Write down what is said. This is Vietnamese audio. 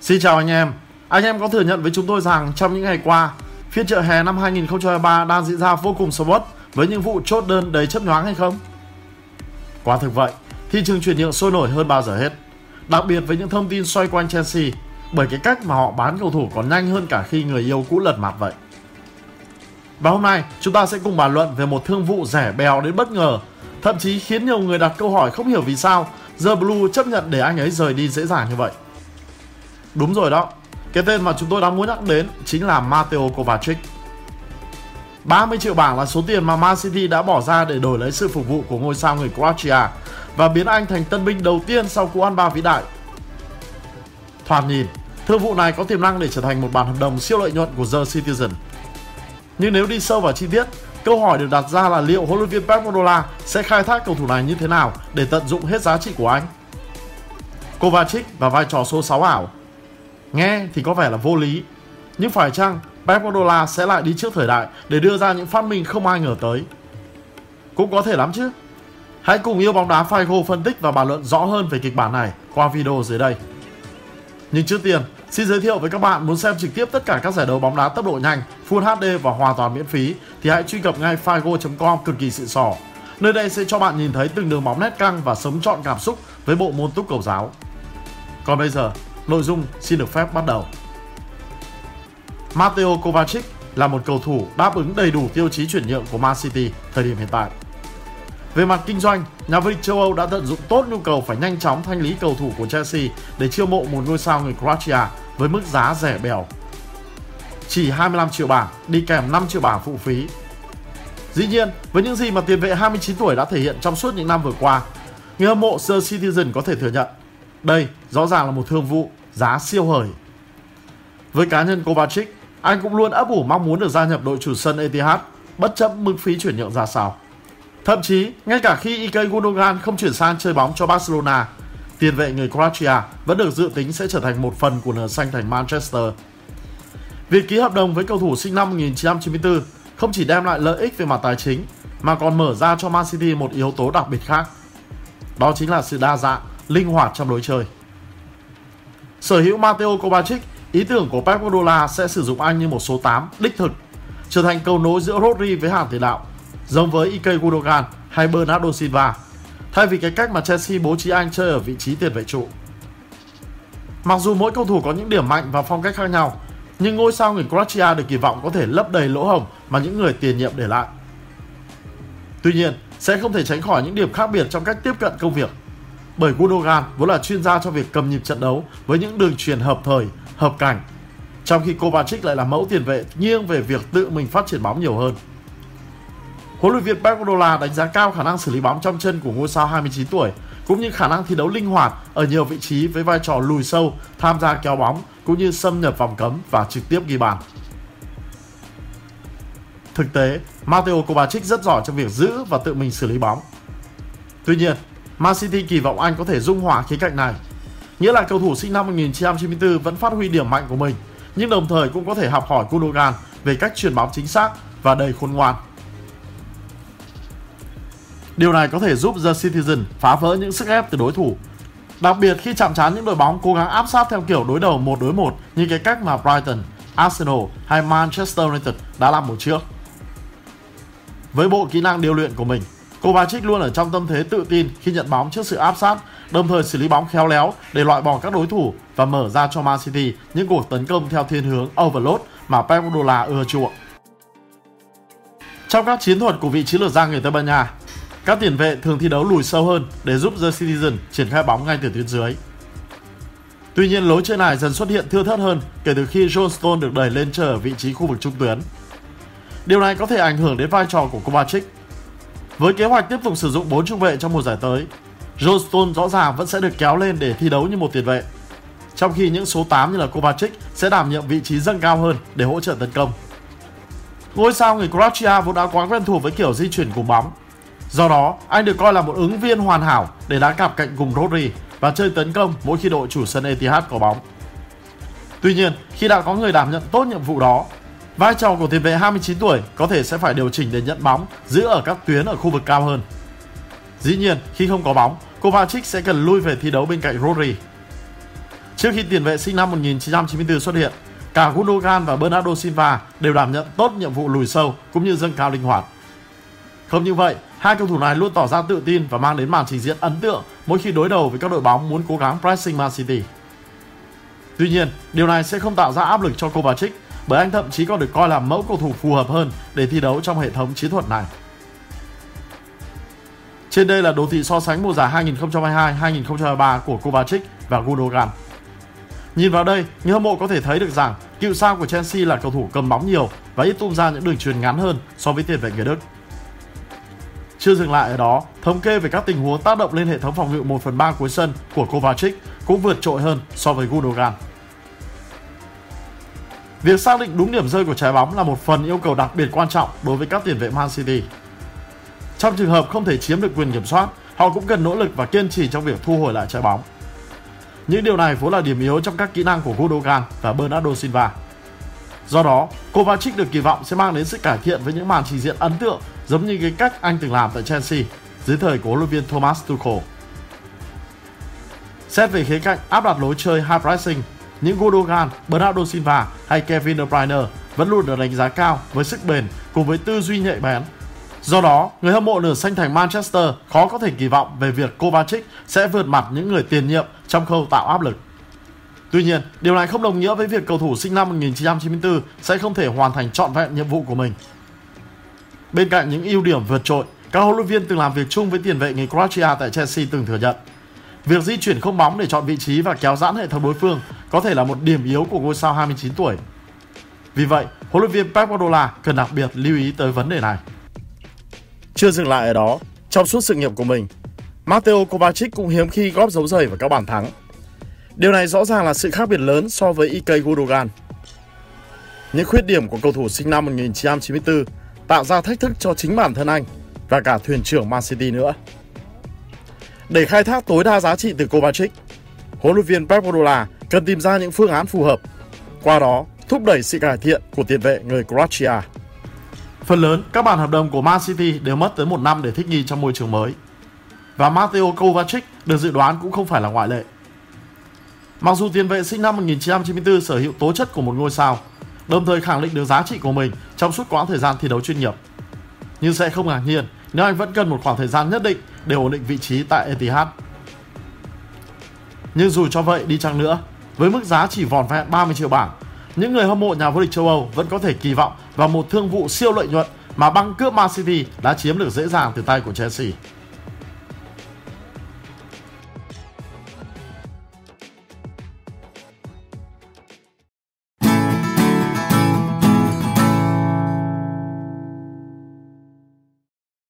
Xin chào anh em. Anh em có thừa nhận với chúng tôi rằng trong những ngày qua, phiên chợ hè năm 2023 đang diễn ra vô cùng sầm uất với những vụ chốt đơn đầy chấp nhoáng hay không? Quả thực vậy, thị trường chuyển nhượng sôi nổi hơn bao giờ hết. Đặc biệt với những thông tin xoay quanh Chelsea bởi cái cách mà họ bán cầu thủ còn nhanh hơn cả khi người yêu cũ lật mặt vậy. Và hôm nay chúng ta sẽ cùng bàn luận về một thương vụ rẻ bèo đến bất ngờ, thậm chí khiến nhiều người đặt câu hỏi không hiểu vì sao The Blue chấp nhận để anh ấy rời đi dễ dàng như vậy. Đúng rồi đó, cái tên mà chúng tôi đang muốn nhắc đến chính là Matteo Kovacic. 30 triệu bảng là số tiền mà Man City đã bỏ ra để đổi lấy sự phục vụ của ngôi sao người Croatia và biến anh thành tân binh đầu tiên sau cú ăn ba vĩ đại. Thoạt nhìn, thương vụ này có tiềm năng để trở thành một bản hợp đồng siêu lợi nhuận của The Citizen. Nhưng nếu đi sâu vào chi tiết, câu hỏi được đặt ra là liệu huấn luyện viên Pep Guardiola sẽ khai thác cầu thủ này như thế nào để tận dụng hết giá trị của anh? Kovacic và vai trò số 6 ảo Nghe thì có vẻ là vô lý, nhưng phải chăng Pep Guardiola sẽ lại đi trước thời đại để đưa ra những phát minh không ai ngờ tới? Cũng có thể lắm chứ. Hãy cùng yêu bóng đá Figo phân tích và bàn luận rõ hơn về kịch bản này qua video dưới đây. Nhưng trước tiên, xin giới thiệu với các bạn muốn xem trực tiếp tất cả các giải đấu bóng đá tốc độ nhanh, Full HD và hoàn toàn miễn phí thì hãy truy cập ngay figo.com cực kỳ xịn sò. Nơi đây sẽ cho bạn nhìn thấy từng đường bóng nét căng và sống trọn cảm xúc với bộ môn túc cầu giáo. Còn bây giờ, Nội dung xin được phép bắt đầu. Mateo Kovacic là một cầu thủ đáp ứng đầy đủ tiêu chí chuyển nhượng của Man City thời điểm hiện tại. Về mặt kinh doanh, nhà vô địch châu Âu đã tận dụng tốt nhu cầu phải nhanh chóng thanh lý cầu thủ của Chelsea để chiêu mộ một ngôi sao người Croatia với mức giá rẻ bèo. Chỉ 25 triệu bảng đi kèm 5 triệu bảng phụ phí. Dĩ nhiên, với những gì mà tiền vệ 29 tuổi đã thể hiện trong suốt những năm vừa qua, người hâm mộ The Citizen có thể thừa nhận đây rõ ràng là một thương vụ giá siêu hời. Với cá nhân Kovacic, anh cũng luôn ấp ủ mong muốn được gia nhập đội chủ sân Etihad, bất chấp mức phí chuyển nhượng ra sao. Thậm chí, ngay cả khi Ike Gundogan không chuyển sang chơi bóng cho Barcelona, tiền vệ người Croatia vẫn được dự tính sẽ trở thành một phần của nửa xanh thành Manchester. Việc ký hợp đồng với cầu thủ sinh năm 1994 không chỉ đem lại lợi ích về mặt tài chính mà còn mở ra cho Man City một yếu tố đặc biệt khác. Đó chính là sự đa dạng, linh hoạt trong lối chơi. Sở hữu Matteo Kovacic, ý tưởng của Pep Guardiola sẽ sử dụng anh như một số 8 đích thực, trở thành cầu nối giữa Rodri với hàng tiền đạo, giống với Ike Gundogan hay Bernardo Silva, thay vì cái cách mà Chelsea bố trí anh chơi ở vị trí tiền vệ trụ. Mặc dù mỗi cầu thủ có những điểm mạnh và phong cách khác nhau, nhưng ngôi sao người Croatia được kỳ vọng có thể lấp đầy lỗ hổng mà những người tiền nhiệm để lại. Tuy nhiên, sẽ không thể tránh khỏi những điểm khác biệt trong cách tiếp cận công việc bởi Gundogan vốn là chuyên gia cho việc cầm nhịp trận đấu với những đường truyền hợp thời, hợp cảnh. Trong khi Kovacic lại là mẫu tiền vệ nghiêng về việc tự mình phát triển bóng nhiều hơn. Huấn luyện viên Pep Guardiola đánh giá cao khả năng xử lý bóng trong chân của ngôi sao 29 tuổi cũng như khả năng thi đấu linh hoạt ở nhiều vị trí với vai trò lùi sâu, tham gia kéo bóng cũng như xâm nhập vòng cấm và trực tiếp ghi bàn. Thực tế, Mateo Kovacic rất giỏi trong việc giữ và tự mình xử lý bóng. Tuy nhiên, Man City kỳ vọng anh có thể dung hòa khía cạnh này. Nghĩa là cầu thủ sinh năm 1994 vẫn phát huy điểm mạnh của mình, nhưng đồng thời cũng có thể học hỏi Gundogan về cách truyền bóng chính xác và đầy khôn ngoan. Điều này có thể giúp The Citizen phá vỡ những sức ép từ đối thủ. Đặc biệt khi chạm trán những đội bóng cố gắng áp sát theo kiểu đối đầu một đối một như cái cách mà Brighton, Arsenal hay Manchester United đã làm một trước. Với bộ kỹ năng điều luyện của mình, Kovacic luôn ở trong tâm thế tự tin khi nhận bóng trước sự áp sát, đồng thời xử lý bóng khéo léo để loại bỏ các đối thủ và mở ra cho Man City những cuộc tấn công theo thiên hướng overload mà Pep Guardiola ưa chuộng. Trong các chiến thuật của vị trí lược gia người Tây Ban Nha, các tiền vệ thường thi đấu lùi sâu hơn để giúp The Citizen triển khai bóng ngay từ tuyến dưới. Tuy nhiên lối chơi này dần xuất hiện thưa thớt hơn kể từ khi John Stone được đẩy lên trở ở vị trí khu vực trung tuyến. Điều này có thể ảnh hưởng đến vai trò của Kovacic với kế hoạch tiếp tục sử dụng 4 trung vệ trong mùa giải tới, John Stone rõ ràng vẫn sẽ được kéo lên để thi đấu như một tiền vệ. Trong khi những số 8 như là Kovacic sẽ đảm nhiệm vị trí dâng cao hơn để hỗ trợ tấn công. Ngôi sao người Croatia vốn đã quá quen thuộc với kiểu di chuyển cùng bóng. Do đó, anh được coi là một ứng viên hoàn hảo để đá cặp cạnh cùng Rodri và chơi tấn công mỗi khi đội chủ sân Etihad có bóng. Tuy nhiên, khi đã có người đảm nhận tốt nhiệm vụ đó Vai trò của tiền vệ 29 tuổi có thể sẽ phải điều chỉnh để nhận bóng, giữ ở các tuyến ở khu vực cao hơn. Dĩ nhiên, khi không có bóng, Kovacic sẽ cần lui về thi đấu bên cạnh Rodri. Trước khi tiền vệ sinh năm 1994 xuất hiện, cả Gundogan và Bernardo Silva đều đảm nhận tốt nhiệm vụ lùi sâu cũng như dâng cao linh hoạt. Không như vậy, hai cầu thủ này luôn tỏ ra tự tin và mang đến màn trình diễn ấn tượng mỗi khi đối đầu với các đội bóng muốn cố gắng pressing Man City. Tuy nhiên, điều này sẽ không tạo ra áp lực cho Kovacic bởi anh thậm chí còn được coi là mẫu cầu thủ phù hợp hơn để thi đấu trong hệ thống chiến thuật này. Trên đây là đồ thị so sánh mùa giải 2022-2023 của Kovacic và Gundogan. Nhìn vào đây, người hâm mộ có thể thấy được rằng cựu sao của Chelsea là cầu thủ cầm bóng nhiều và ít tung ra những đường truyền ngắn hơn so với tiền vệ người Đức. Chưa dừng lại ở đó, thống kê về các tình huống tác động lên hệ thống phòng ngự 1 phần 3 cuối sân của Kovacic cũng vượt trội hơn so với Gundogan. Việc xác định đúng điểm rơi của trái bóng là một phần yêu cầu đặc biệt quan trọng đối với các tiền vệ Man City. Trong trường hợp không thể chiếm được quyền kiểm soát, họ cũng cần nỗ lực và kiên trì trong việc thu hồi lại trái bóng. Những điều này vốn là điểm yếu trong các kỹ năng của Gundogan và Bernardo Silva. Do đó, Kovacic được kỳ vọng sẽ mang đến sự cải thiện với những màn trình diễn ấn tượng giống như cái cách anh từng làm tại Chelsea dưới thời của huấn luyện viên Thomas Tuchel. Xét về khía cạnh áp đặt lối chơi high pressing, những Gundogan, Bernardo Silva hay Kevin De Bruyne vẫn luôn được đánh giá cao với sức bền cùng với tư duy nhạy bén. Do đó, người hâm mộ nửa xanh thành Manchester khó có thể kỳ vọng về việc Kovacic sẽ vượt mặt những người tiền nhiệm trong khâu tạo áp lực. Tuy nhiên, điều này không đồng nghĩa với việc cầu thủ sinh năm 1994 sẽ không thể hoàn thành trọn vẹn nhiệm vụ của mình. Bên cạnh những ưu điểm vượt trội, các huấn luyện viên từng làm việc chung với tiền vệ người Croatia tại Chelsea từng thừa nhận Việc di chuyển không bóng để chọn vị trí và kéo giãn hệ thống đối phương có thể là một điểm yếu của ngôi sao 29 tuổi. Vì vậy, huấn luyện viên Pep Guardiola cần đặc biệt lưu ý tới vấn đề này. Chưa dừng lại ở đó, trong suốt sự nghiệp của mình, Mateo Kovacic cũng hiếm khi góp dấu giày vào các bàn thắng. Điều này rõ ràng là sự khác biệt lớn so với Ike Gundogan. Những khuyết điểm của cầu thủ sinh năm 1994 tạo ra thách thức cho chính bản thân anh và cả thuyền trưởng Man City nữa. Để khai thác tối đa giá trị từ Kovacic, huấn luyện viên Pep Guardiola cần tìm ra những phương án phù hợp, qua đó thúc đẩy sự cải thiện của tiền vệ người Croatia. Phần lớn các bản hợp đồng của Man City đều mất tới một năm để thích nghi trong môi trường mới. Và Matteo Kovacic được dự đoán cũng không phải là ngoại lệ. Mặc dù tiền vệ sinh năm 1994 sở hữu tố chất của một ngôi sao, đồng thời khẳng định được giá trị của mình trong suốt quãng thời gian thi đấu chuyên nghiệp. Nhưng sẽ không ngạc nhiên nếu anh vẫn cần một khoảng thời gian nhất định để ổn định vị trí tại Etihad. Nhưng dù cho vậy đi chăng nữa, với mức giá chỉ vòn vẹn 30 triệu bảng, những người hâm mộ nhà vô địch châu Âu vẫn có thể kỳ vọng vào một thương vụ siêu lợi nhuận mà băng cướp Man City đã chiếm được dễ dàng từ tay của Chelsea.